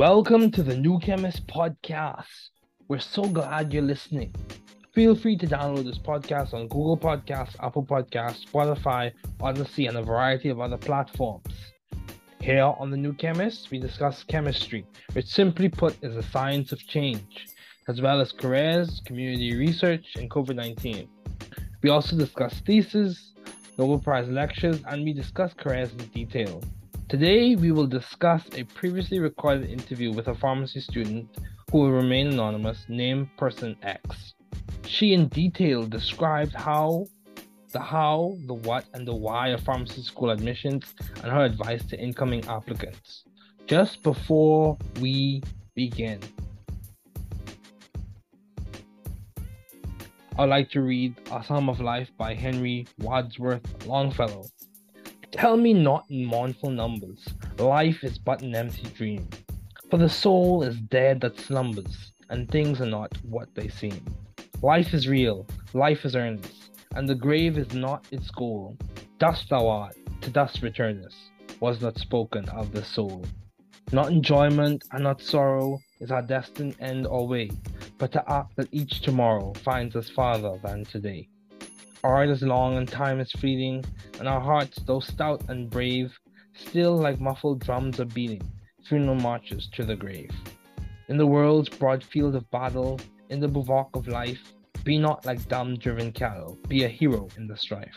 Welcome to the New Chemist podcast. We're so glad you're listening. Feel free to download this podcast on Google Podcasts, Apple Podcasts, Spotify, Odyssey, and a variety of other platforms. Here on the New Chemist, we discuss chemistry, which simply put is a science of change, as well as careers, community research, and COVID 19. We also discuss theses, Nobel Prize lectures, and we discuss careers in detail. Today, we will discuss a previously recorded interview with a pharmacy student who will remain anonymous named Person X. She in detail described how, the how, the what, and the why of pharmacy school admissions and her advice to incoming applicants. Just before we begin, I'd like to read A Psalm of Life by Henry Wadsworth Longfellow. Tell me not in mournful numbers, life is but an empty dream. For the soul is dead that slumbers, and things are not what they seem. Life is real, life is earnest, and the grave is not its goal. Dust thou art, to dust returnest, was not spoken of the soul. Not enjoyment and not sorrow is our destined end or way, but to act that each tomorrow finds us farther than today. Art is long and time is fleeting, and our hearts, though stout and brave, still like muffled drums are beating funeral marches to the grave. In the world's broad field of battle, in the bivouac of life, be not like dumb driven cattle, be a hero in the strife.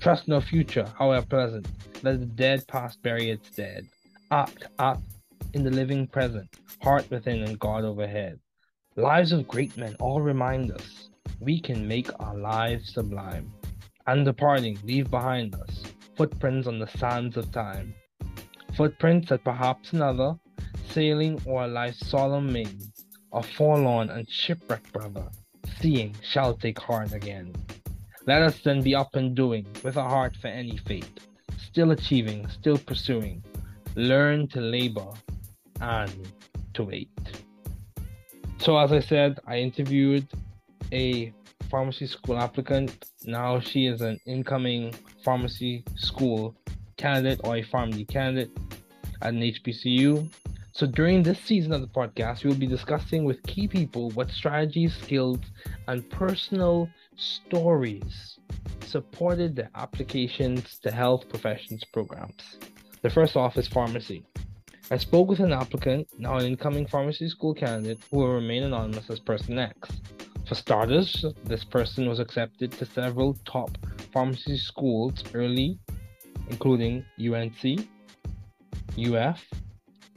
Trust no future, however pleasant, let the dead past bury its dead. Act, act in the living present, heart within and God overhead. Lives of great men all remind us we can make our lives sublime. And departing, leave behind us footprints on the sands of time. Footprints that perhaps another, sailing o'er life's solemn main, a forlorn and shipwrecked brother, seeing shall take heart again. Let us then be up and doing, with a heart for any fate, still achieving, still pursuing, learn to labor and to wait. So, as I said, I interviewed a pharmacy school applicant. Now she is an incoming pharmacy school candidate or a pharmacy candidate at an HBCU. So during this season of the podcast, we will be discussing with key people what strategies, skills, and personal stories supported their applications to health professions programs. The first off is pharmacy. I spoke with an applicant, now an incoming pharmacy school candidate, who will remain anonymous as person X. For starters, this person was accepted to several top pharmacy schools early, including UNC, UF,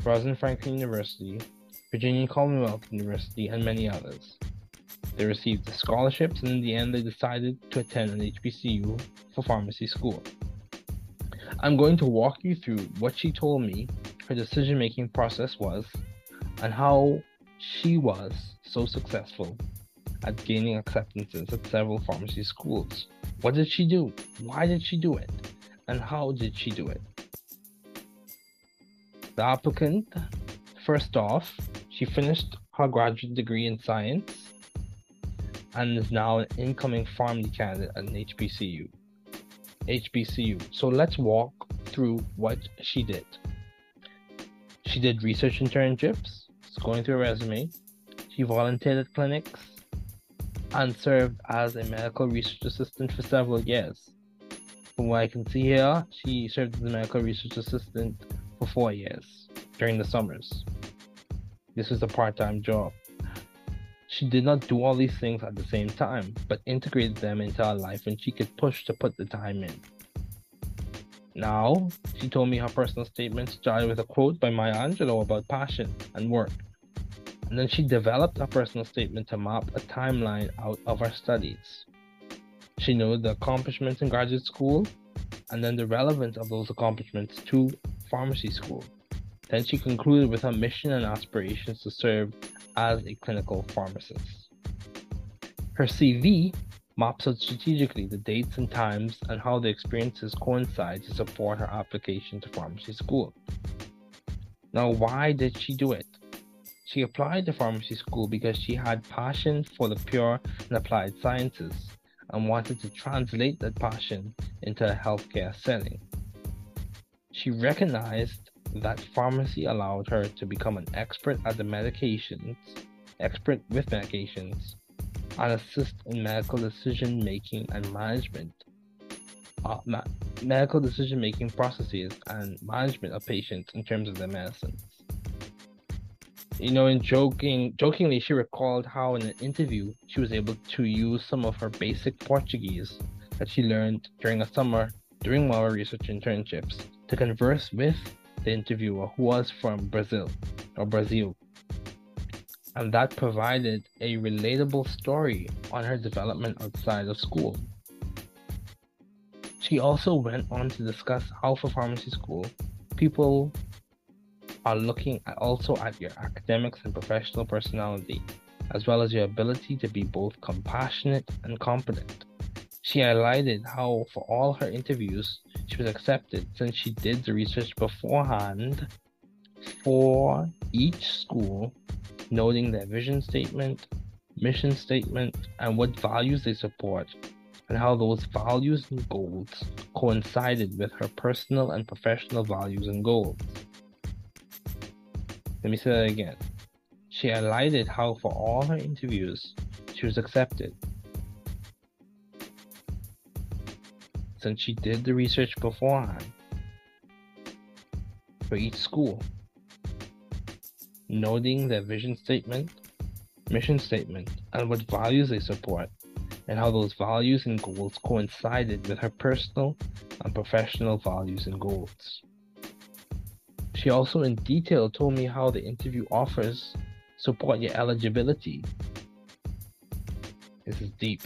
Rosalind Franklin University, Virginia Commonwealth University, and many others. They received the scholarships, and in the end, they decided to attend an HBCU for pharmacy school. I'm going to walk you through what she told me her decision making process was and how she was so successful at gaining acceptances at several pharmacy schools. What did she do? Why did she do it? And how did she do it? The applicant, first off, she finished her graduate degree in science and is now an incoming pharmacy candidate at an HBCU. HBCU. So let's walk through what she did. She did research internships, going through a resume. She volunteered at clinics, and served as a medical research assistant for several years. From what I can see here, she served as a medical research assistant for four years during the summers. This was a part time job. She did not do all these things at the same time, but integrated them into her life and she could push to put the time in. Now, she told me her personal statement started with a quote by Maya Angelou about passion and work and then she developed a personal statement to map a timeline out of her studies. She knew the accomplishments in graduate school and then the relevance of those accomplishments to pharmacy school. Then she concluded with her mission and aspirations to serve as a clinical pharmacist. Her CV maps out strategically the dates and times and how the experiences coincide to support her application to pharmacy school. Now, why did she do it? She applied to pharmacy school because she had passion for the pure and applied sciences and wanted to translate that passion into a healthcare setting. She recognized that pharmacy allowed her to become an expert at the medications, expert with medications, and assist in medical decision making and management, uh, ma- medical decision making processes and management of patients in terms of their medicines. You know, in joking, jokingly, she recalled how in an interview she was able to use some of her basic Portuguese that she learned during a summer during one of her research internships to converse with the interviewer who was from Brazil or Brazil. And that provided a relatable story on her development outside of school. She also went on to discuss how for pharmacy school, people are looking at also at your academics and professional personality, as well as your ability to be both compassionate and competent. She highlighted how, for all her interviews, she was accepted since she did the research beforehand for each school, noting their vision statement, mission statement, and what values they support, and how those values and goals coincided with her personal and professional values and goals. Let me say that again. She highlighted how for all her interviews, she was accepted. Since she did the research beforehand for each school, noting their vision statement, mission statement, and what values they support, and how those values and goals coincided with her personal and professional values and goals. She also in detail told me how the interview offers support your eligibility. This is deep.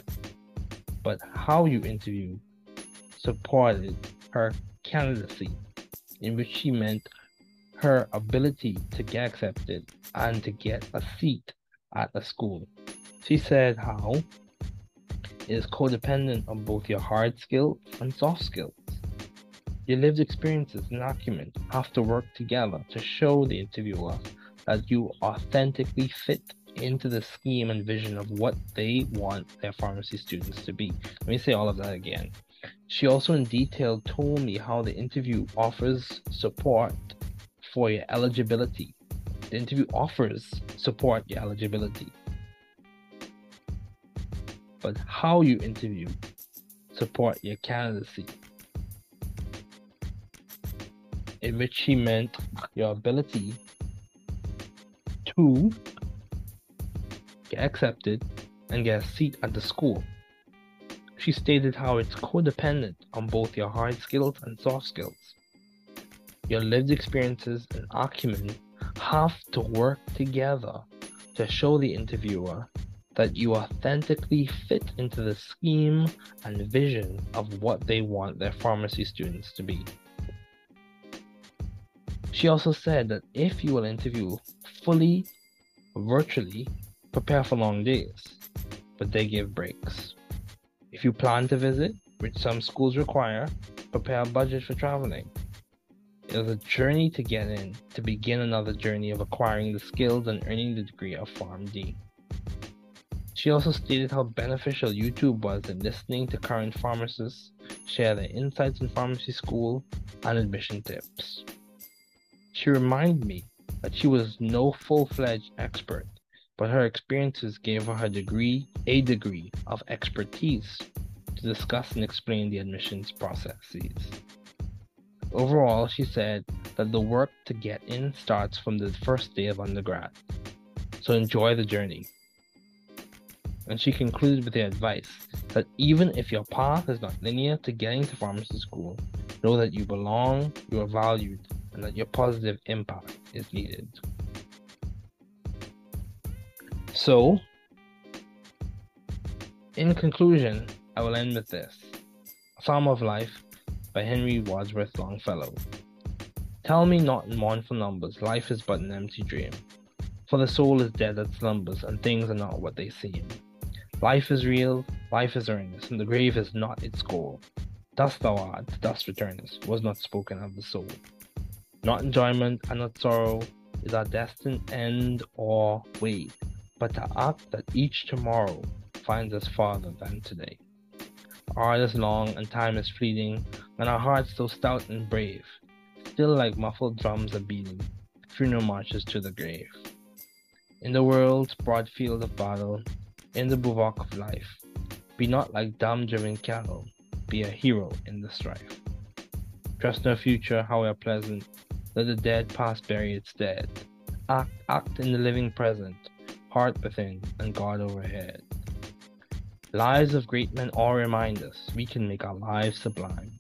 But how you interview supported her candidacy, in which she meant her ability to get accepted and to get a seat at a school. She said how it is codependent on both your hard skills and soft skills. Your lived experiences and acumen have to work together to show the interviewer that you authentically fit into the scheme and vision of what they want their pharmacy students to be. Let me say all of that again. She also in detail told me how the interview offers support for your eligibility. The interview offers support your eligibility. But how you interview support your candidacy in which she meant your ability to get accepted and get a seat at the school. She stated how it's codependent on both your hard skills and soft skills. Your lived experiences and acumen have to work together to show the interviewer that you authentically fit into the scheme and vision of what they want their pharmacy students to be. She also said that if you will interview fully virtually, prepare for long days, but they give breaks. If you plan to visit, which some schools require, prepare a budget for traveling. It is a journey to get in, to begin another journey of acquiring the skills and earning the degree of PharmD. She also stated how beneficial YouTube was in listening to current pharmacists share their insights in pharmacy school and admission tips. She reminded me that she was no full-fledged expert, but her experiences gave her a degree, a degree of expertise to discuss and explain the admissions processes. Overall, she said that the work to get in starts from the first day of undergrad. So enjoy the journey. And she concluded with the advice that even if your path is not linear to getting to pharmacy school, know that you belong, you are valued, and that your positive impact is needed. So, in conclusion, I will end with this. Psalm of Life by Henry Wadsworth Longfellow. Tell me not in mournful numbers, life is but an empty dream. For the soul is dead that slumbers, and things are not what they seem. Life is real, life is earnest, and the grave is not its goal. Dust thou art, dust returnest, was not spoken of the soul. Not enjoyment and not sorrow is our destined end or way, but to act that each tomorrow finds us farther than today. Our is long and time is fleeting, and our hearts so stout and brave, still like muffled drums are beating, funeral marches to the grave. In the world's broad field of battle, in the bivouac of life. Be not like dumb driven cattle, be a hero in the strife. Trust no future, however pleasant, let the dead past bury its dead. Act, act in the living present, heart within and God overhead. Lives of great men all remind us we can make our lives sublime.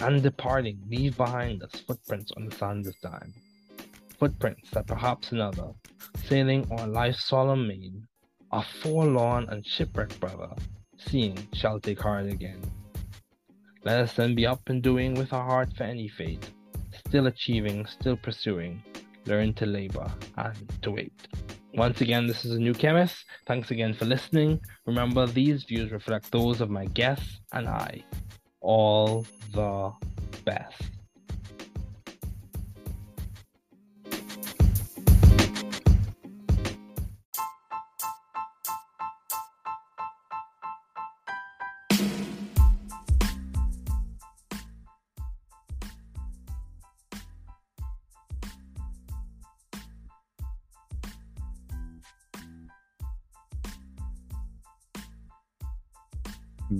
And departing, leave behind us footprints on the sands of time. Footprints that perhaps another, sailing on life's solemn main, a forlorn and shipwrecked brother, seeing shall take heart again. Let us then be up and doing with our heart for any fate, still achieving, still pursuing, learn to labor and to wait. Once again, this is a new chemist. Thanks again for listening. Remember, these views reflect those of my guests and I. All the best.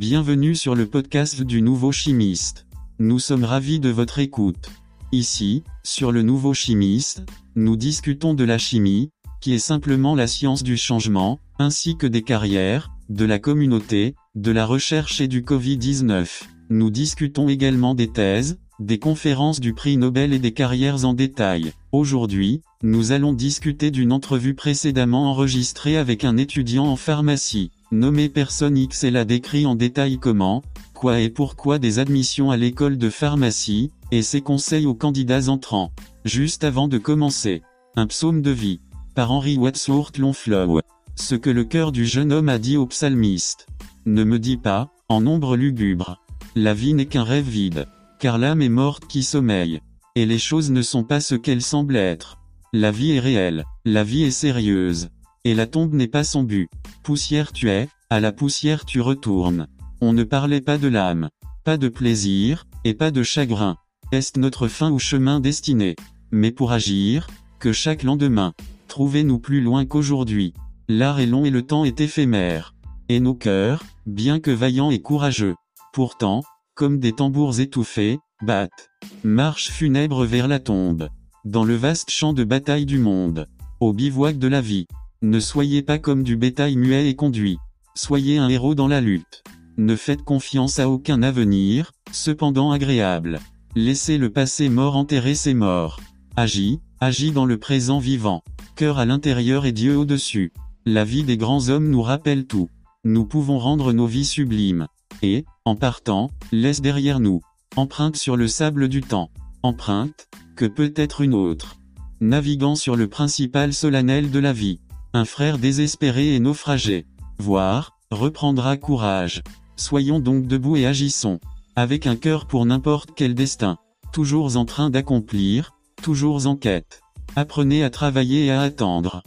Bienvenue sur le podcast du Nouveau Chimiste. Nous sommes ravis de votre écoute. Ici, sur le Nouveau Chimiste, nous discutons de la chimie, qui est simplement la science du changement, ainsi que des carrières, de la communauté, de la recherche et du Covid-19. Nous discutons également des thèses, des conférences du prix Nobel et des carrières en détail. Aujourd'hui, nous allons discuter d'une entrevue précédemment enregistrée avec un étudiant en pharmacie. Nommé personne X elle a décrit en détail comment, quoi et pourquoi des admissions à l'école de pharmacie, et ses conseils aux candidats entrants. Juste avant de commencer, un psaume de vie, par Henry Wadsworth Longfellow. Ce que le cœur du jeune homme a dit au psalmiste. Ne me dis pas, en nombre lugubre. La vie n'est qu'un rêve vide, car l'âme est morte qui sommeille. Et les choses ne sont pas ce qu'elles semblent être. La vie est réelle, la vie est sérieuse. Et la tombe n'est pas son but. Poussière tu es, à la poussière tu retournes. On ne parlait pas de l'âme, pas de plaisir, et pas de chagrin. Est notre fin ou chemin destiné? Mais pour agir, que chaque lendemain, trouvez-nous plus loin qu'aujourd'hui. L'art est long et le temps est éphémère. Et nos cœurs, bien que vaillants et courageux, pourtant, comme des tambours étouffés, battent. Marche funèbre vers la tombe. Dans le vaste champ de bataille du monde. Au bivouac de la vie. Ne soyez pas comme du bétail muet et conduit. Soyez un héros dans la lutte. Ne faites confiance à aucun avenir, cependant agréable. Laissez le passé mort enterrer ses morts. Agis, agis dans le présent vivant. Cœur à l'intérieur et Dieu au-dessus. La vie des grands hommes nous rappelle tout. Nous pouvons rendre nos vies sublimes. Et, en partant, laisse derrière nous. Empreinte sur le sable du temps. Empreinte, que peut être une autre. Naviguant sur le principal solennel de la vie. Un frère désespéré et naufragé. Voir, reprendra courage. Soyons donc debout et agissons. Avec un cœur pour n'importe quel destin. Toujours en train d'accomplir, toujours en quête. Apprenez à travailler et à attendre.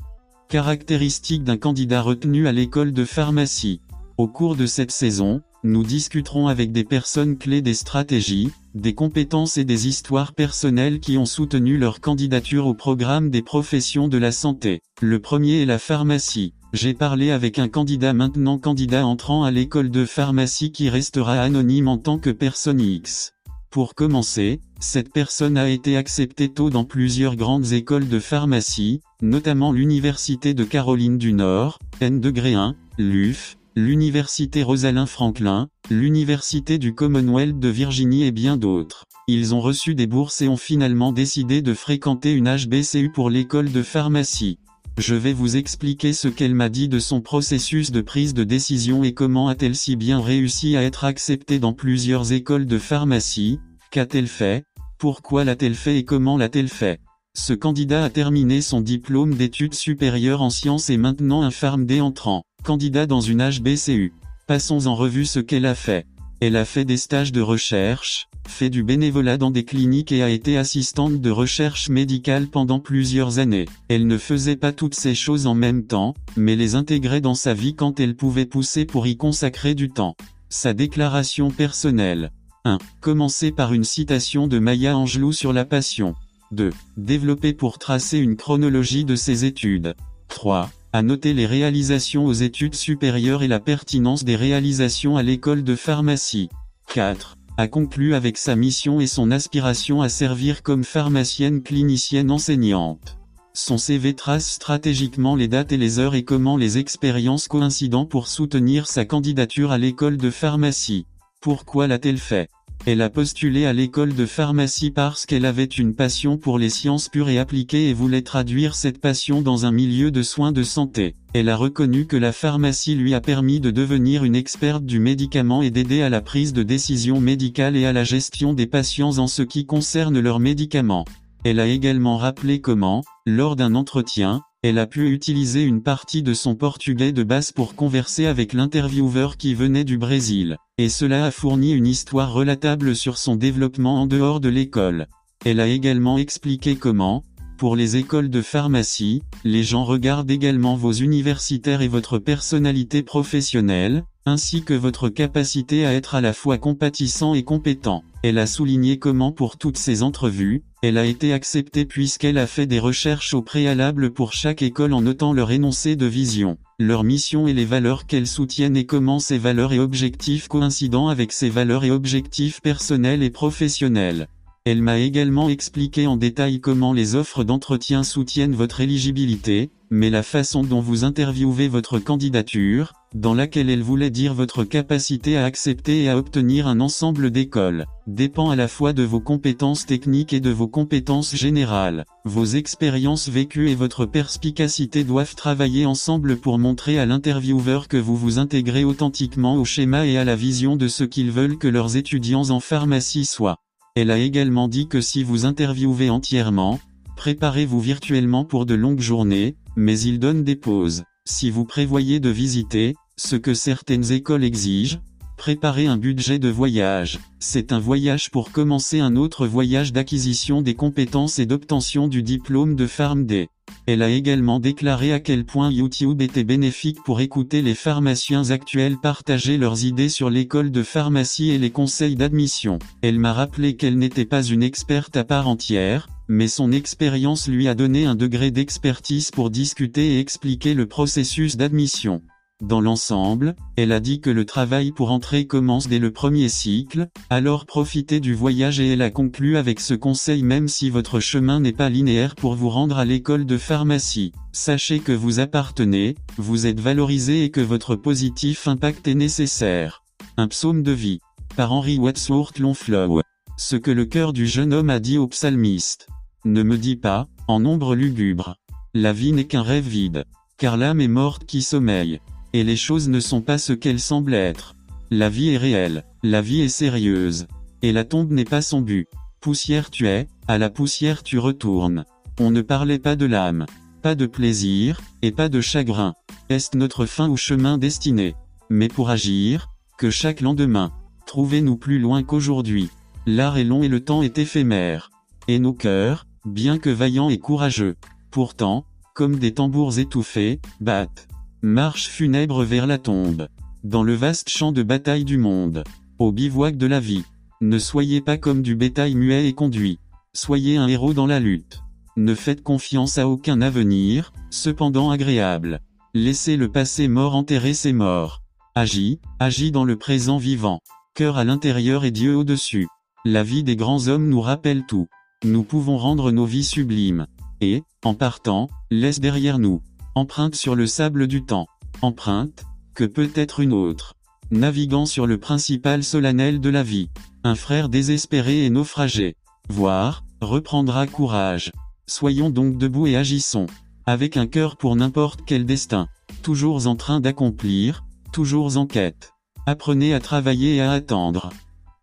Caractéristique d'un candidat retenu à l'école de pharmacie. Au cours de cette saison, nous discuterons avec des personnes clés des stratégies, des compétences et des histoires personnelles qui ont soutenu leur candidature au programme des professions de la santé. Le premier est la pharmacie. J'ai parlé avec un candidat maintenant candidat entrant à l'école de pharmacie qui restera anonyme en tant que personne X. Pour commencer, cette personne a été acceptée tôt dans plusieurs grandes écoles de pharmacie, notamment l'Université de Caroline du Nord, N de 1, l'UF, l'Université Rosalind Franklin, l'Université du Commonwealth de Virginie et bien d'autres. Ils ont reçu des bourses et ont finalement décidé de fréquenter une HBCU pour l'école de pharmacie. Je vais vous expliquer ce qu'elle m'a dit de son processus de prise de décision et comment a-t-elle si bien réussi à être acceptée dans plusieurs écoles de pharmacie, Qu'a-t-elle fait? Pourquoi l'a-t-elle fait et comment l'a-t-elle fait? Ce candidat a terminé son diplôme d'études supérieures en sciences et maintenant un PharmD entrant. Candidat dans une HBCU. Passons en revue ce qu'elle a fait. Elle a fait des stages de recherche, fait du bénévolat dans des cliniques et a été assistante de recherche médicale pendant plusieurs années. Elle ne faisait pas toutes ces choses en même temps, mais les intégrait dans sa vie quand elle pouvait pousser pour y consacrer du temps. Sa déclaration personnelle. 1. Commencer par une citation de Maya Angelou sur la passion. 2. Développer pour tracer une chronologie de ses études. 3 à noter les réalisations aux études supérieures et la pertinence des réalisations à l'école de pharmacie. 4. A conclu avec sa mission et son aspiration à servir comme pharmacienne clinicienne enseignante. Son CV trace stratégiquement les dates et les heures et comment les expériences coïncident pour soutenir sa candidature à l'école de pharmacie. Pourquoi l'a-t-elle fait? Elle a postulé à l'école de pharmacie parce qu'elle avait une passion pour les sciences pures et appliquées et voulait traduire cette passion dans un milieu de soins de santé. Elle a reconnu que la pharmacie lui a permis de devenir une experte du médicament et d'aider à la prise de décision médicale et à la gestion des patients en ce qui concerne leurs médicaments. Elle a également rappelé comment, lors d'un entretien, elle a pu utiliser une partie de son portugais de base pour converser avec l'intervieweur qui venait du Brésil, et cela a fourni une histoire relatable sur son développement en dehors de l'école. Elle a également expliqué comment, pour les écoles de pharmacie, les gens regardent également vos universitaires et votre personnalité professionnelle, ainsi que votre capacité à être à la fois compatissant et compétent. Elle a souligné comment pour toutes ces entrevues, elle a été acceptée puisqu'elle a fait des recherches au préalable pour chaque école en notant leur énoncé de vision, leur mission et les valeurs qu'elles soutiennent et comment ces valeurs et objectifs coïncident avec ses valeurs et objectifs personnels et professionnels. Elle m'a également expliqué en détail comment les offres d'entretien soutiennent votre éligibilité, mais la façon dont vous interviewez votre candidature, dans laquelle elle voulait dire votre capacité à accepter et à obtenir un ensemble d'écoles, dépend à la fois de vos compétences techniques et de vos compétences générales. Vos expériences vécues et votre perspicacité doivent travailler ensemble pour montrer à l'intervieweur que vous vous intégrez authentiquement au schéma et à la vision de ce qu'ils veulent que leurs étudiants en pharmacie soient. Elle a également dit que si vous interviewez entièrement, préparez-vous virtuellement pour de longues journées, mais il donne des pauses. Si vous prévoyez de visiter, ce que certaines écoles exigent, préparez un budget de voyage. C'est un voyage pour commencer un autre voyage d'acquisition des compétences et d'obtention du diplôme de PharmD. Elle a également déclaré à quel point YouTube était bénéfique pour écouter les pharmaciens actuels partager leurs idées sur l'école de pharmacie et les conseils d'admission. Elle m'a rappelé qu'elle n'était pas une experte à part entière, mais son expérience lui a donné un degré d'expertise pour discuter et expliquer le processus d'admission. Dans l'ensemble, elle a dit que le travail pour entrer commence dès le premier cycle, alors profitez du voyage et elle a conclu avec ce conseil même si votre chemin n'est pas linéaire pour vous rendre à l'école de pharmacie. Sachez que vous appartenez, vous êtes valorisé et que votre positif impact est nécessaire. Un psaume de vie. Par Henry Wadsworth Longfellow. Ce que le cœur du jeune homme a dit au psalmiste. Ne me dis pas, en ombre lugubre. La vie n'est qu'un rêve vide. Car l'âme est morte qui sommeille. Et les choses ne sont pas ce qu'elles semblent être. La vie est réelle, la vie est sérieuse. Et la tombe n'est pas son but. Poussière tu es, à la poussière tu retournes. On ne parlait pas de l'âme, pas de plaisir, et pas de chagrin. Est notre fin ou chemin destiné? Mais pour agir, que chaque lendemain, trouvez-nous plus loin qu'aujourd'hui. L'art est long et le temps est éphémère. Et nos cœurs, bien que vaillants et courageux, pourtant, comme des tambours étouffés, battent. Marche funèbre vers la tombe. Dans le vaste champ de bataille du monde. Au bivouac de la vie. Ne soyez pas comme du bétail muet et conduit. Soyez un héros dans la lutte. Ne faites confiance à aucun avenir, cependant agréable. Laissez le passé mort enterrer ses morts. Agis, agis dans le présent vivant. Cœur à l'intérieur et Dieu au-dessus. La vie des grands hommes nous rappelle tout. Nous pouvons rendre nos vies sublimes. Et, en partant, laisse derrière nous Empreinte sur le sable du temps. Empreinte, que peut être une autre. Naviguant sur le principal solennel de la vie. Un frère désespéré et naufragé. Voir, reprendra courage. Soyons donc debout et agissons. Avec un cœur pour n'importe quel destin. Toujours en train d'accomplir, toujours en quête. Apprenez à travailler et à attendre.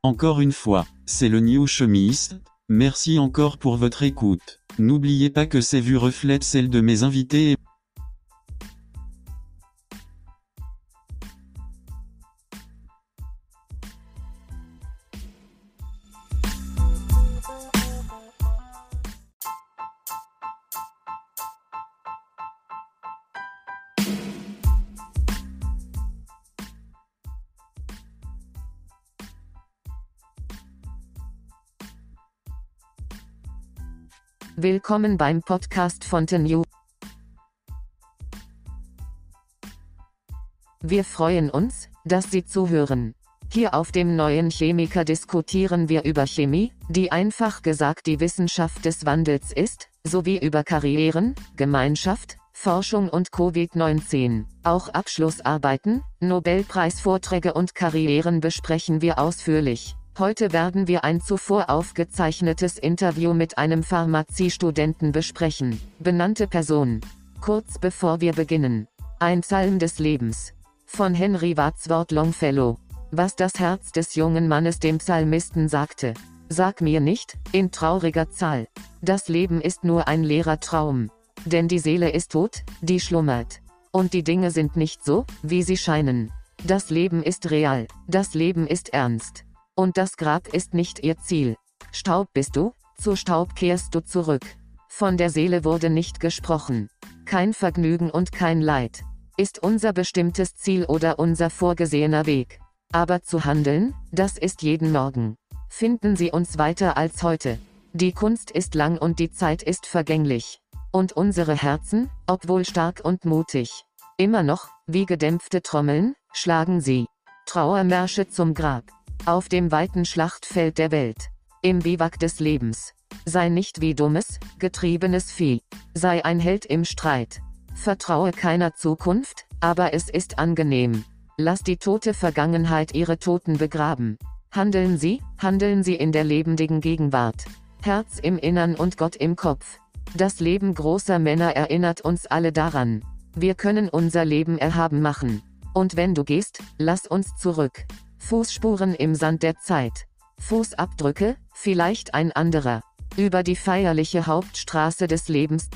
Encore une fois, c'est le New Chemist. Merci encore pour votre écoute. N'oubliez pas que ces vues reflètent celles de mes invités et Willkommen beim Podcast New. Wir freuen uns, dass Sie zuhören. Hier auf dem neuen Chemiker diskutieren wir über Chemie, die einfach gesagt die Wissenschaft des Wandels ist, sowie über Karrieren, Gemeinschaft, Forschung und Covid-19. Auch Abschlussarbeiten, Nobelpreisvorträge und Karrieren besprechen wir ausführlich. Heute werden wir ein zuvor aufgezeichnetes Interview mit einem Pharmaziestudenten besprechen. Benannte Person. Kurz bevor wir beginnen. Ein Psalm des Lebens. Von Henry Wadsworth Longfellow. Was das Herz des jungen Mannes dem Psalmisten sagte. Sag mir nicht, in trauriger Zahl. Das Leben ist nur ein leerer Traum. Denn die Seele ist tot, die schlummert. Und die Dinge sind nicht so, wie sie scheinen. Das Leben ist real, das Leben ist ernst. Und das Grab ist nicht ihr Ziel. Staub bist du, zu Staub kehrst du zurück. Von der Seele wurde nicht gesprochen. Kein Vergnügen und kein Leid. Ist unser bestimmtes Ziel oder unser vorgesehener Weg. Aber zu handeln, das ist jeden Morgen. Finden Sie uns weiter als heute. Die Kunst ist lang und die Zeit ist vergänglich. Und unsere Herzen, obwohl stark und mutig, immer noch, wie gedämpfte Trommeln, schlagen sie. Trauermärsche zum Grab. Auf dem weiten Schlachtfeld der Welt. Im Biwak des Lebens. Sei nicht wie dummes, getriebenes Vieh. Sei ein Held im Streit. Vertraue keiner Zukunft, aber es ist angenehm. Lass die tote Vergangenheit ihre Toten begraben. Handeln Sie, handeln Sie in der lebendigen Gegenwart. Herz im Innern und Gott im Kopf. Das Leben großer Männer erinnert uns alle daran. Wir können unser Leben erhaben machen. Und wenn du gehst, lass uns zurück. Fußspuren im Sand der Zeit. Fußabdrücke, vielleicht ein anderer. Über die feierliche Hauptstraße des Lebens.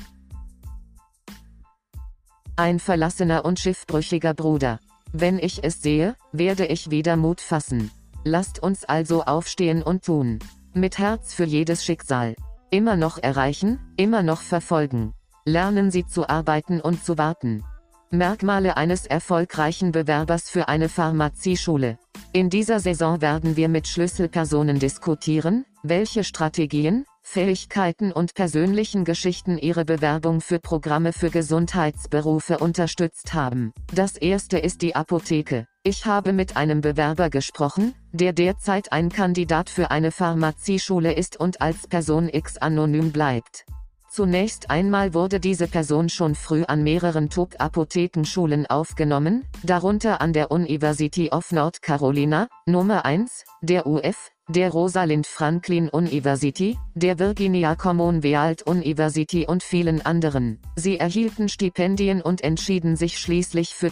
Ein verlassener und schiffbrüchiger Bruder. Wenn ich es sehe, werde ich wieder Mut fassen. Lasst uns also aufstehen und tun. Mit Herz für jedes Schicksal. Immer noch erreichen, immer noch verfolgen. Lernen Sie zu arbeiten und zu warten. Merkmale eines erfolgreichen Bewerbers für eine Pharmazieschule. In dieser Saison werden wir mit Schlüsselpersonen diskutieren, welche Strategien, Fähigkeiten und persönlichen Geschichten ihre Bewerbung für Programme für Gesundheitsberufe unterstützt haben. Das erste ist die Apotheke. Ich habe mit einem Bewerber gesprochen, der derzeit ein Kandidat für eine Pharmazieschule ist und als Person X anonym bleibt. Zunächst einmal wurde diese Person schon früh an mehreren Top-Apothekenschulen aufgenommen, darunter an der University of North Carolina, Nummer 1, der UF, der Rosalind Franklin University, der Virginia Commonwealth University und vielen anderen. Sie erhielten Stipendien und entschieden sich schließlich für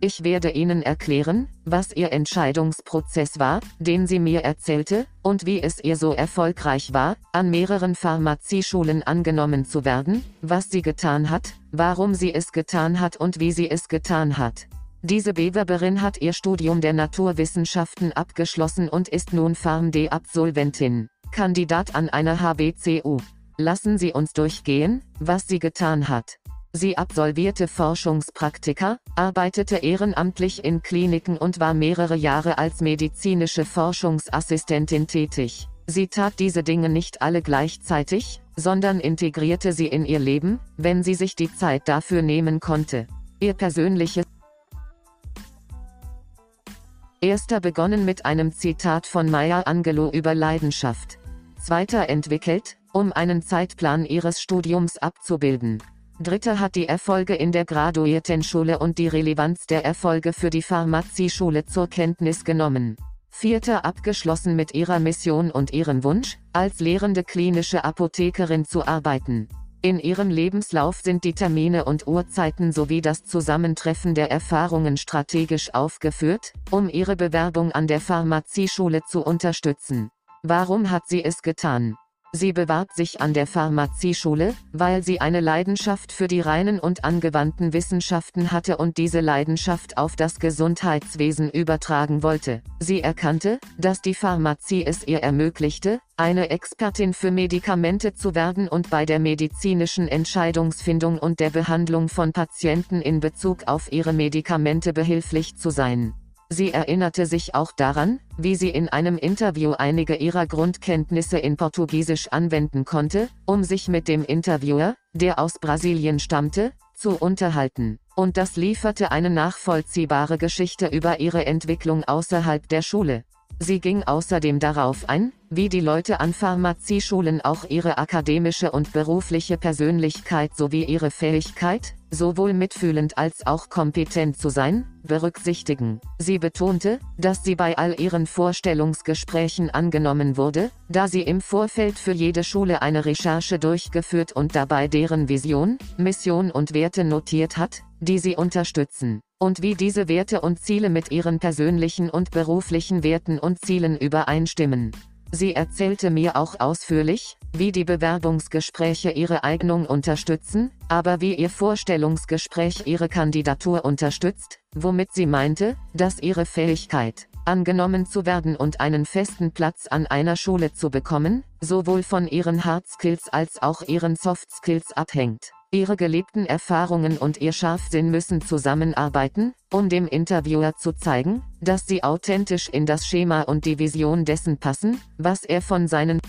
ich werde Ihnen erklären, was Ihr Entscheidungsprozess war, den sie mir erzählte, und wie es ihr so erfolgreich war, an mehreren Pharmazieschulen angenommen zu werden, was sie getan hat, warum sie es getan hat und wie sie es getan hat. Diese Bewerberin hat ihr Studium der Naturwissenschaften abgeschlossen und ist nun PharmD-Absolventin, Kandidat an einer HBCU. Lassen Sie uns durchgehen, was sie getan hat. Sie absolvierte Forschungspraktika, arbeitete ehrenamtlich in Kliniken und war mehrere Jahre als medizinische Forschungsassistentin tätig. Sie tat diese Dinge nicht alle gleichzeitig, sondern integrierte sie in ihr Leben, wenn sie sich die Zeit dafür nehmen konnte. Ihr persönliches Erster begonnen mit einem Zitat von Maya Angelou über Leidenschaft. Zweiter entwickelt, um einen Zeitplan ihres Studiums abzubilden. Dritte hat die Erfolge in der Graduiertenschule und die Relevanz der Erfolge für die Pharmazieschule zur Kenntnis genommen. Vierte abgeschlossen mit ihrer Mission und ihrem Wunsch, als lehrende klinische Apothekerin zu arbeiten. In ihrem Lebenslauf sind die Termine und Uhrzeiten sowie das Zusammentreffen der Erfahrungen strategisch aufgeführt, um ihre Bewerbung an der Pharmazieschule zu unterstützen. Warum hat sie es getan? Sie bewarb sich an der Pharmazieschule, weil sie eine Leidenschaft für die reinen und angewandten Wissenschaften hatte und diese Leidenschaft auf das Gesundheitswesen übertragen wollte. Sie erkannte, dass die Pharmazie es ihr ermöglichte, eine Expertin für Medikamente zu werden und bei der medizinischen Entscheidungsfindung und der Behandlung von Patienten in Bezug auf ihre Medikamente behilflich zu sein. Sie erinnerte sich auch daran, wie sie in einem Interview einige ihrer Grundkenntnisse in Portugiesisch anwenden konnte, um sich mit dem Interviewer, der aus Brasilien stammte, zu unterhalten. Und das lieferte eine nachvollziehbare Geschichte über ihre Entwicklung außerhalb der Schule. Sie ging außerdem darauf ein, wie die Leute an Pharmazieschulen auch ihre akademische und berufliche Persönlichkeit sowie ihre Fähigkeit, sowohl mitfühlend als auch kompetent zu sein, berücksichtigen. Sie betonte, dass sie bei all ihren Vorstellungsgesprächen angenommen wurde, da sie im Vorfeld für jede Schule eine Recherche durchgeführt und dabei deren Vision, Mission und Werte notiert hat, die sie unterstützen und wie diese Werte und Ziele mit ihren persönlichen und beruflichen Werten und Zielen übereinstimmen. Sie erzählte mir auch ausführlich, wie die Bewerbungsgespräche ihre Eignung unterstützen, aber wie ihr Vorstellungsgespräch ihre Kandidatur unterstützt, womit sie meinte, dass ihre Fähigkeit, angenommen zu werden und einen festen Platz an einer Schule zu bekommen, sowohl von ihren Hard Skills als auch ihren Soft Skills abhängt. Ihre gelebten Erfahrungen und ihr Scharfsinn müssen zusammenarbeiten, um dem Interviewer zu zeigen, dass sie authentisch in das Schema und die Vision dessen passen, was er von seinen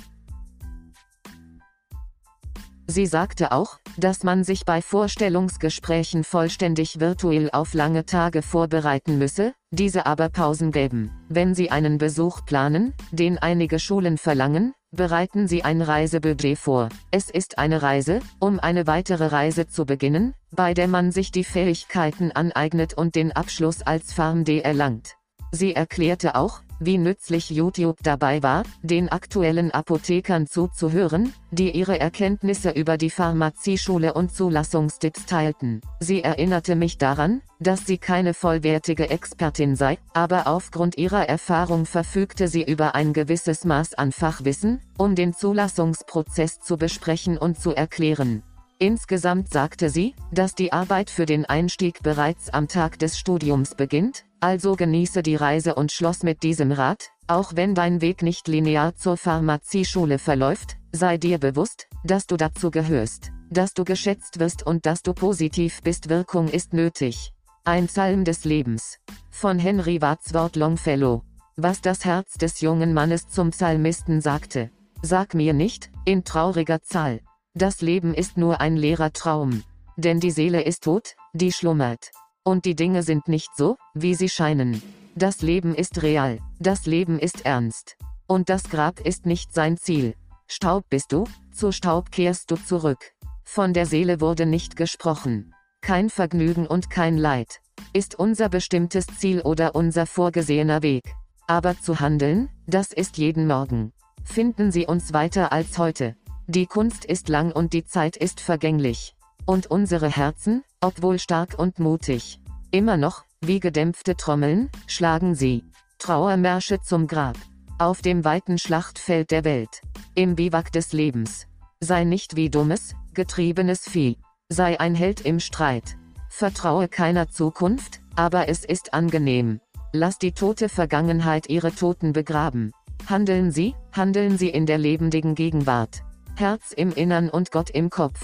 Sie sagte auch, dass man sich bei Vorstellungsgesprächen vollständig virtuell auf lange Tage vorbereiten müsse, diese aber Pausen gäben. Wenn Sie einen Besuch planen, den einige Schulen verlangen, bereiten Sie ein Reisebudget vor. Es ist eine Reise, um eine weitere Reise zu beginnen, bei der man sich die Fähigkeiten aneignet und den Abschluss als PharmD erlangt. Sie erklärte auch, wie nützlich YouTube dabei war, den aktuellen Apothekern zuzuhören, die ihre Erkenntnisse über die Pharmazieschule und Zulassungstipps teilten. Sie erinnerte mich daran, dass sie keine vollwertige Expertin sei, aber aufgrund ihrer Erfahrung verfügte sie über ein gewisses Maß an Fachwissen, um den Zulassungsprozess zu besprechen und zu erklären. Insgesamt sagte sie, dass die Arbeit für den Einstieg bereits am Tag des Studiums beginnt, also genieße die Reise und schloss mit diesem Rat, auch wenn dein Weg nicht linear zur Pharmazieschule verläuft, sei dir bewusst, dass du dazu gehörst, dass du geschätzt wirst und dass du positiv bist. Wirkung ist nötig. Ein Psalm des Lebens. Von Henry Wadsworth Longfellow. Was das Herz des jungen Mannes zum Psalmisten sagte. Sag mir nicht, in trauriger Zahl. Das Leben ist nur ein leerer Traum. Denn die Seele ist tot, die schlummert. Und die Dinge sind nicht so, wie sie scheinen. Das Leben ist real, das Leben ist ernst. Und das Grab ist nicht sein Ziel. Staub bist du, zu Staub kehrst du zurück. Von der Seele wurde nicht gesprochen. Kein Vergnügen und kein Leid. Ist unser bestimmtes Ziel oder unser vorgesehener Weg. Aber zu handeln, das ist jeden Morgen. Finden Sie uns weiter als heute. Die Kunst ist lang und die Zeit ist vergänglich. Und unsere Herzen, obwohl stark und mutig, immer noch, wie gedämpfte Trommeln, schlagen sie. Trauermärsche zum Grab. Auf dem weiten Schlachtfeld der Welt. Im Biwak des Lebens. Sei nicht wie dummes, getriebenes Vieh. Sei ein Held im Streit. Vertraue keiner Zukunft, aber es ist angenehm. Lass die tote Vergangenheit ihre Toten begraben. Handeln Sie, handeln Sie in der lebendigen Gegenwart. Herz im Innern und Gott im Kopf.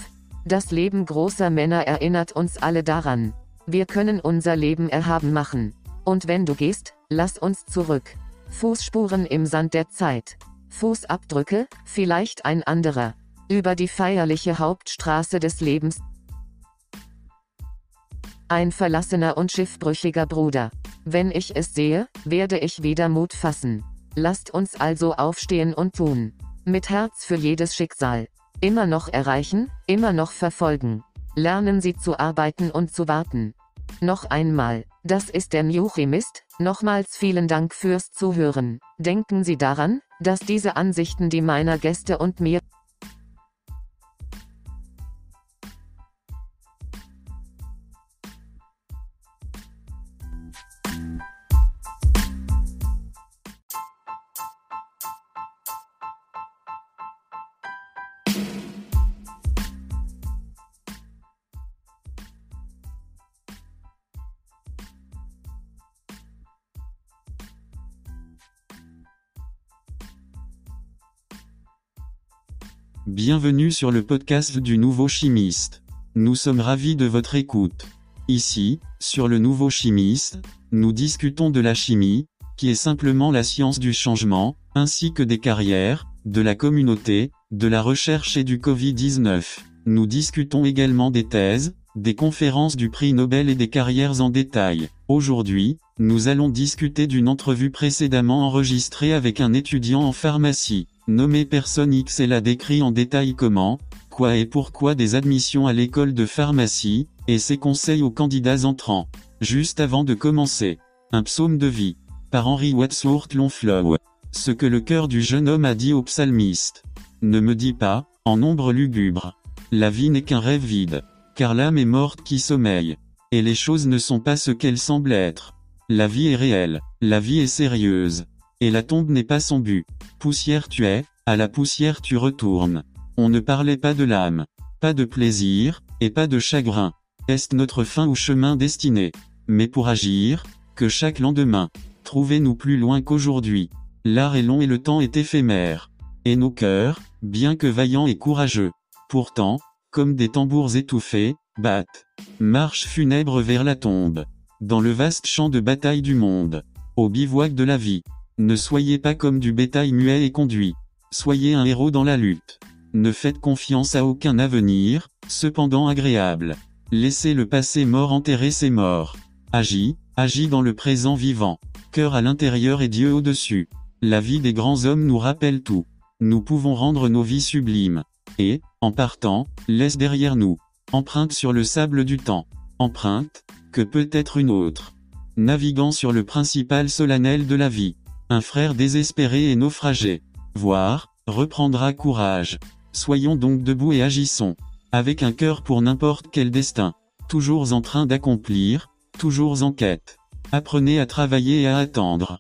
Das Leben großer Männer erinnert uns alle daran. Wir können unser Leben erhaben machen. Und wenn du gehst, lass uns zurück. Fußspuren im Sand der Zeit. Fußabdrücke, vielleicht ein anderer. Über die feierliche Hauptstraße des Lebens. Ein verlassener und schiffbrüchiger Bruder. Wenn ich es sehe, werde ich wieder Mut fassen. Lasst uns also aufstehen und tun. Mit Herz für jedes Schicksal. Immer noch erreichen, immer noch verfolgen. Lernen Sie zu arbeiten und zu warten. Noch einmal, das ist der New Chemist, nochmals vielen Dank fürs Zuhören. Denken Sie daran, dass diese Ansichten die meiner Gäste und mir Bienvenue sur le podcast du Nouveau Chimiste. Nous sommes ravis de votre écoute. Ici, sur le Nouveau Chimiste, nous discutons de la chimie, qui est simplement la science du changement, ainsi que des carrières, de la communauté, de la recherche et du Covid-19. Nous discutons également des thèses, des conférences du prix Nobel et des carrières en détail. Aujourd'hui, nous allons discuter d'une entrevue précédemment enregistrée avec un étudiant en pharmacie. Nommé Personne X elle a décrit en détail comment, quoi et pourquoi des admissions à l'école de pharmacie, et ses conseils aux candidats entrants. Juste avant de commencer, un psaume de vie, par Henry Wadsworth Longfellow. Ce que le cœur du jeune homme a dit au psalmiste. Ne me dis pas, en ombre lugubre. La vie n'est qu'un rêve vide car l'âme est morte qui sommeille. Et les choses ne sont pas ce qu'elles semblent être. La vie est réelle, la vie est sérieuse. Et la tombe n'est pas son but. Poussière tu es, à la poussière tu retournes. On ne parlait pas de l'âme, pas de plaisir, et pas de chagrin. Est notre fin ou chemin destiné? Mais pour agir, que chaque lendemain, trouvez-nous plus loin qu'aujourd'hui. L'art est long et le temps est éphémère. Et nos cœurs, bien que vaillants et courageux, pourtant, comme des tambours étouffés, battent. Marche funèbre vers la tombe. Dans le vaste champ de bataille du monde. Au bivouac de la vie. Ne soyez pas comme du bétail muet et conduit. Soyez un héros dans la lutte. Ne faites confiance à aucun avenir, cependant agréable. Laissez le passé mort enterrer ses morts. Agis, agis dans le présent vivant. Cœur à l'intérieur et Dieu au-dessus. La vie des grands hommes nous rappelle tout. Nous pouvons rendre nos vies sublimes. Et, en partant, laisse derrière nous. Empreinte sur le sable du temps. Empreinte, que peut être une autre. Naviguant sur le principal solennel de la vie. Un frère désespéré et naufragé. Voir, reprendra courage. Soyons donc debout et agissons. Avec un cœur pour n'importe quel destin. Toujours en train d'accomplir, toujours en quête. Apprenez à travailler et à attendre.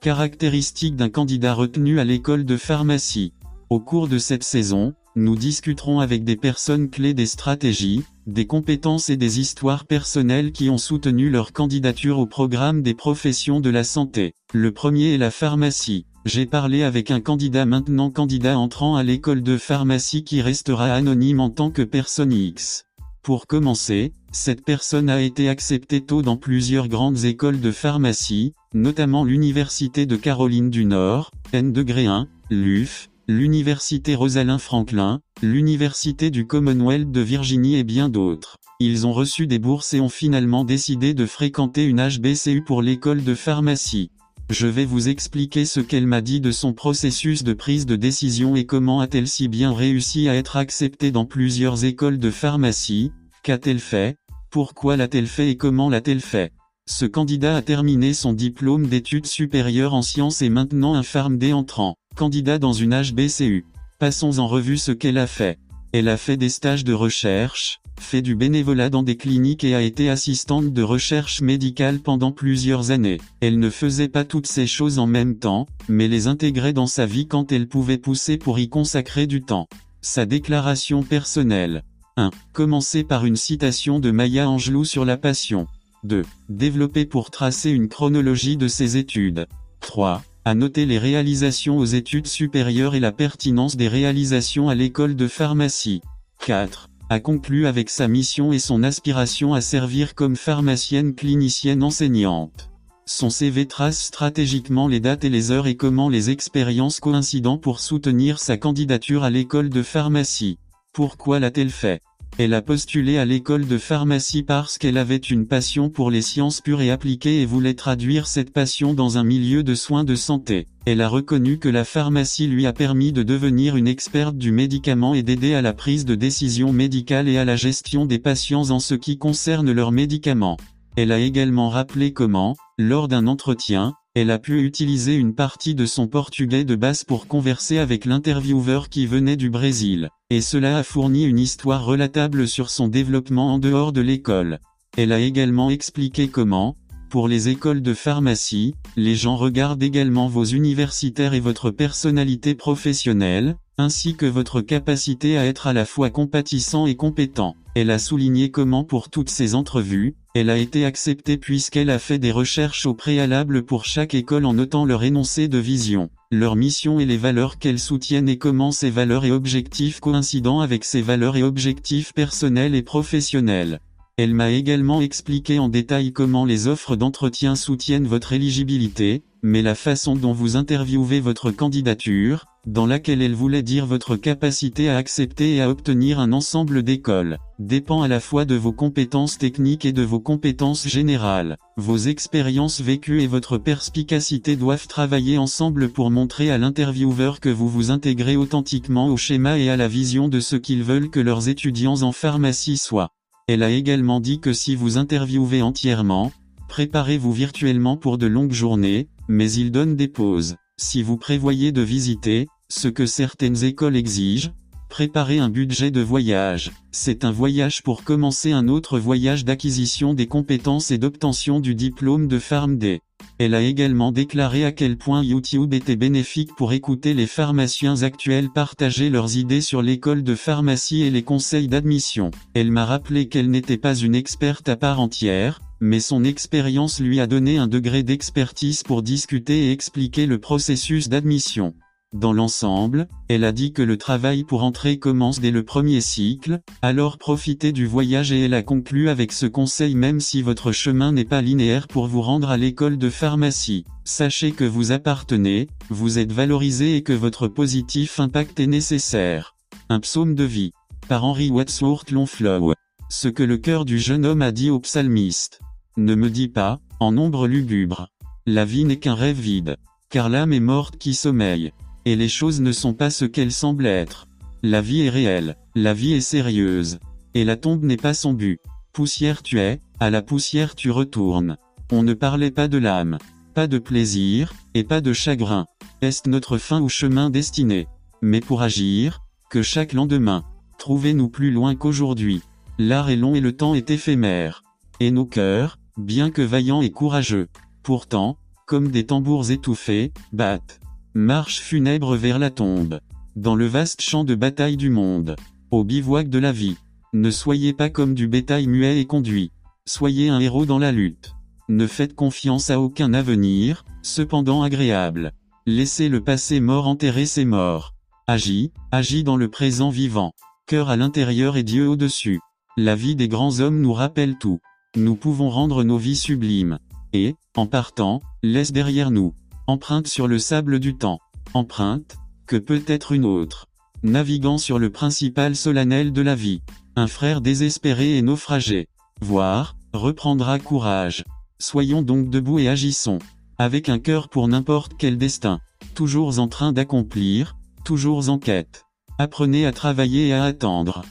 Caractéristique d'un candidat retenu à l'école de pharmacie. Au cours de cette saison, nous discuterons avec des personnes clés des stratégies, des compétences et des histoires personnelles qui ont soutenu leur candidature au programme des professions de la santé. Le premier est la pharmacie. J'ai parlé avec un candidat maintenant candidat entrant à l'école de pharmacie qui restera anonyme en tant que personne X. Pour commencer, cette personne a été acceptée tôt dans plusieurs grandes écoles de pharmacie, notamment l'Université de Caroline du Nord, N 1, LUF, l'Université Rosalind Franklin, l'Université du Commonwealth de Virginie et bien d'autres. Ils ont reçu des bourses et ont finalement décidé de fréquenter une HBCU pour l'école de pharmacie. Je vais vous expliquer ce qu'elle m'a dit de son processus de prise de décision et comment a-t-elle si bien réussi à être acceptée dans plusieurs écoles de pharmacie, qu'a-t-elle fait, pourquoi l'a-t-elle fait et comment l'a-t-elle fait? Ce candidat a terminé son diplôme d'études supérieures en sciences et maintenant un PharmD entrant. Candidat dans une HBCU. Passons en revue ce qu'elle a fait. Elle a fait des stages de recherche, fait du bénévolat dans des cliniques et a été assistante de recherche médicale pendant plusieurs années. Elle ne faisait pas toutes ces choses en même temps, mais les intégrait dans sa vie quand elle pouvait pousser pour y consacrer du temps. Sa déclaration personnelle. 1. Commencer par une citation de Maya Angelou sur la passion. 2. Développer pour tracer une chronologie de ses études. 3 à noter les réalisations aux études supérieures et la pertinence des réalisations à l'école de pharmacie. 4. A conclu avec sa mission et son aspiration à servir comme pharmacienne clinicienne enseignante. Son CV trace stratégiquement les dates et les heures et comment les expériences coïncident pour soutenir sa candidature à l'école de pharmacie. Pourquoi l'a-t-elle fait? Elle a postulé à l'école de pharmacie parce qu'elle avait une passion pour les sciences pures et appliquées et voulait traduire cette passion dans un milieu de soins de santé. Elle a reconnu que la pharmacie lui a permis de devenir une experte du médicament et d'aider à la prise de décision médicale et à la gestion des patients en ce qui concerne leurs médicaments. Elle a également rappelé comment, lors d'un entretien, elle a pu utiliser une partie de son portugais de base pour converser avec l'intervieweur qui venait du Brésil, et cela a fourni une histoire relatable sur son développement en dehors de l'école. Elle a également expliqué comment, pour les écoles de pharmacie, les gens regardent également vos universitaires et votre personnalité professionnelle, ainsi que votre capacité à être à la fois compatissant et compétent. Elle a souligné comment pour toutes ces entrevues, elle a été acceptée puisqu'elle a fait des recherches au préalable pour chaque école en notant leur énoncé de vision, leur mission et les valeurs qu'elles soutiennent et comment ces valeurs et objectifs coïncident avec ses valeurs et objectifs personnels et professionnels. Elle m'a également expliqué en détail comment les offres d'entretien soutiennent votre éligibilité, mais la façon dont vous interviewez votre candidature, dans laquelle elle voulait dire votre capacité à accepter et à obtenir un ensemble d'écoles, dépend à la fois de vos compétences techniques et de vos compétences générales. Vos expériences vécues et votre perspicacité doivent travailler ensemble pour montrer à l'intervieweur que vous vous intégrez authentiquement au schéma et à la vision de ce qu'ils veulent que leurs étudiants en pharmacie soient. Elle a également dit que si vous interviewez entièrement, préparez-vous virtuellement pour de longues journées, mais il donne des pauses. Si vous prévoyez de visiter, ce que certaines écoles exigent, préparez un budget de voyage. C'est un voyage pour commencer un autre voyage d'acquisition des compétences et d'obtention du diplôme de PharmD. Elle a également déclaré à quel point YouTube était bénéfique pour écouter les pharmaciens actuels partager leurs idées sur l'école de pharmacie et les conseils d'admission. Elle m'a rappelé qu'elle n'était pas une experte à part entière, mais son expérience lui a donné un degré d'expertise pour discuter et expliquer le processus d'admission. Dans l'ensemble, elle a dit que le travail pour entrer commence dès le premier cycle, alors profitez du voyage et elle a conclu avec ce conseil même si votre chemin n'est pas linéaire pour vous rendre à l'école de pharmacie. Sachez que vous appartenez, vous êtes valorisé et que votre positif impact est nécessaire. Un psaume de vie. Par Henry Wadsworth Longfellow. Ce que le cœur du jeune homme a dit au psalmiste. Ne me dis pas, en nombre lugubre. La vie n'est qu'un rêve vide. Car l'âme est morte qui sommeille. Et les choses ne sont pas ce qu'elles semblent être. La vie est réelle, la vie est sérieuse. Et la tombe n'est pas son but. Poussière tu es, à la poussière tu retournes. On ne parlait pas de l'âme, pas de plaisir, et pas de chagrin. Est notre fin ou chemin destiné? Mais pour agir, que chaque lendemain, trouvez-nous plus loin qu'aujourd'hui. L'art est long et le temps est éphémère. Et nos cœurs, bien que vaillants et courageux, pourtant, comme des tambours étouffés, battent. Marche funèbre vers la tombe. Dans le vaste champ de bataille du monde. Au bivouac de la vie. Ne soyez pas comme du bétail muet et conduit. Soyez un héros dans la lutte. Ne faites confiance à aucun avenir, cependant agréable. Laissez le passé mort enterrer ses morts. Agis, agis dans le présent vivant. Cœur à l'intérieur et Dieu au-dessus. La vie des grands hommes nous rappelle tout. Nous pouvons rendre nos vies sublimes. Et, en partant, laisse derrière nous Empreinte sur le sable du temps. Empreinte, que peut être une autre. Naviguant sur le principal solennel de la vie. Un frère désespéré et naufragé. Voir, reprendra courage. Soyons donc debout et agissons. Avec un cœur pour n'importe quel destin. Toujours en train d'accomplir, toujours en quête. Apprenez à travailler et à attendre.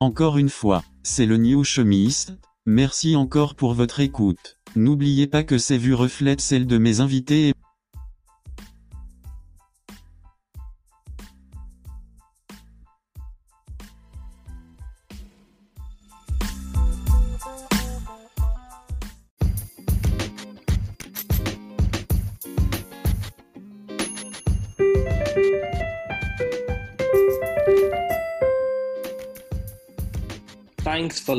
Encore une fois, c'est le New Chemist. Merci encore pour votre écoute. N'oubliez pas que ces vues reflètent celles de mes invités Thanks for.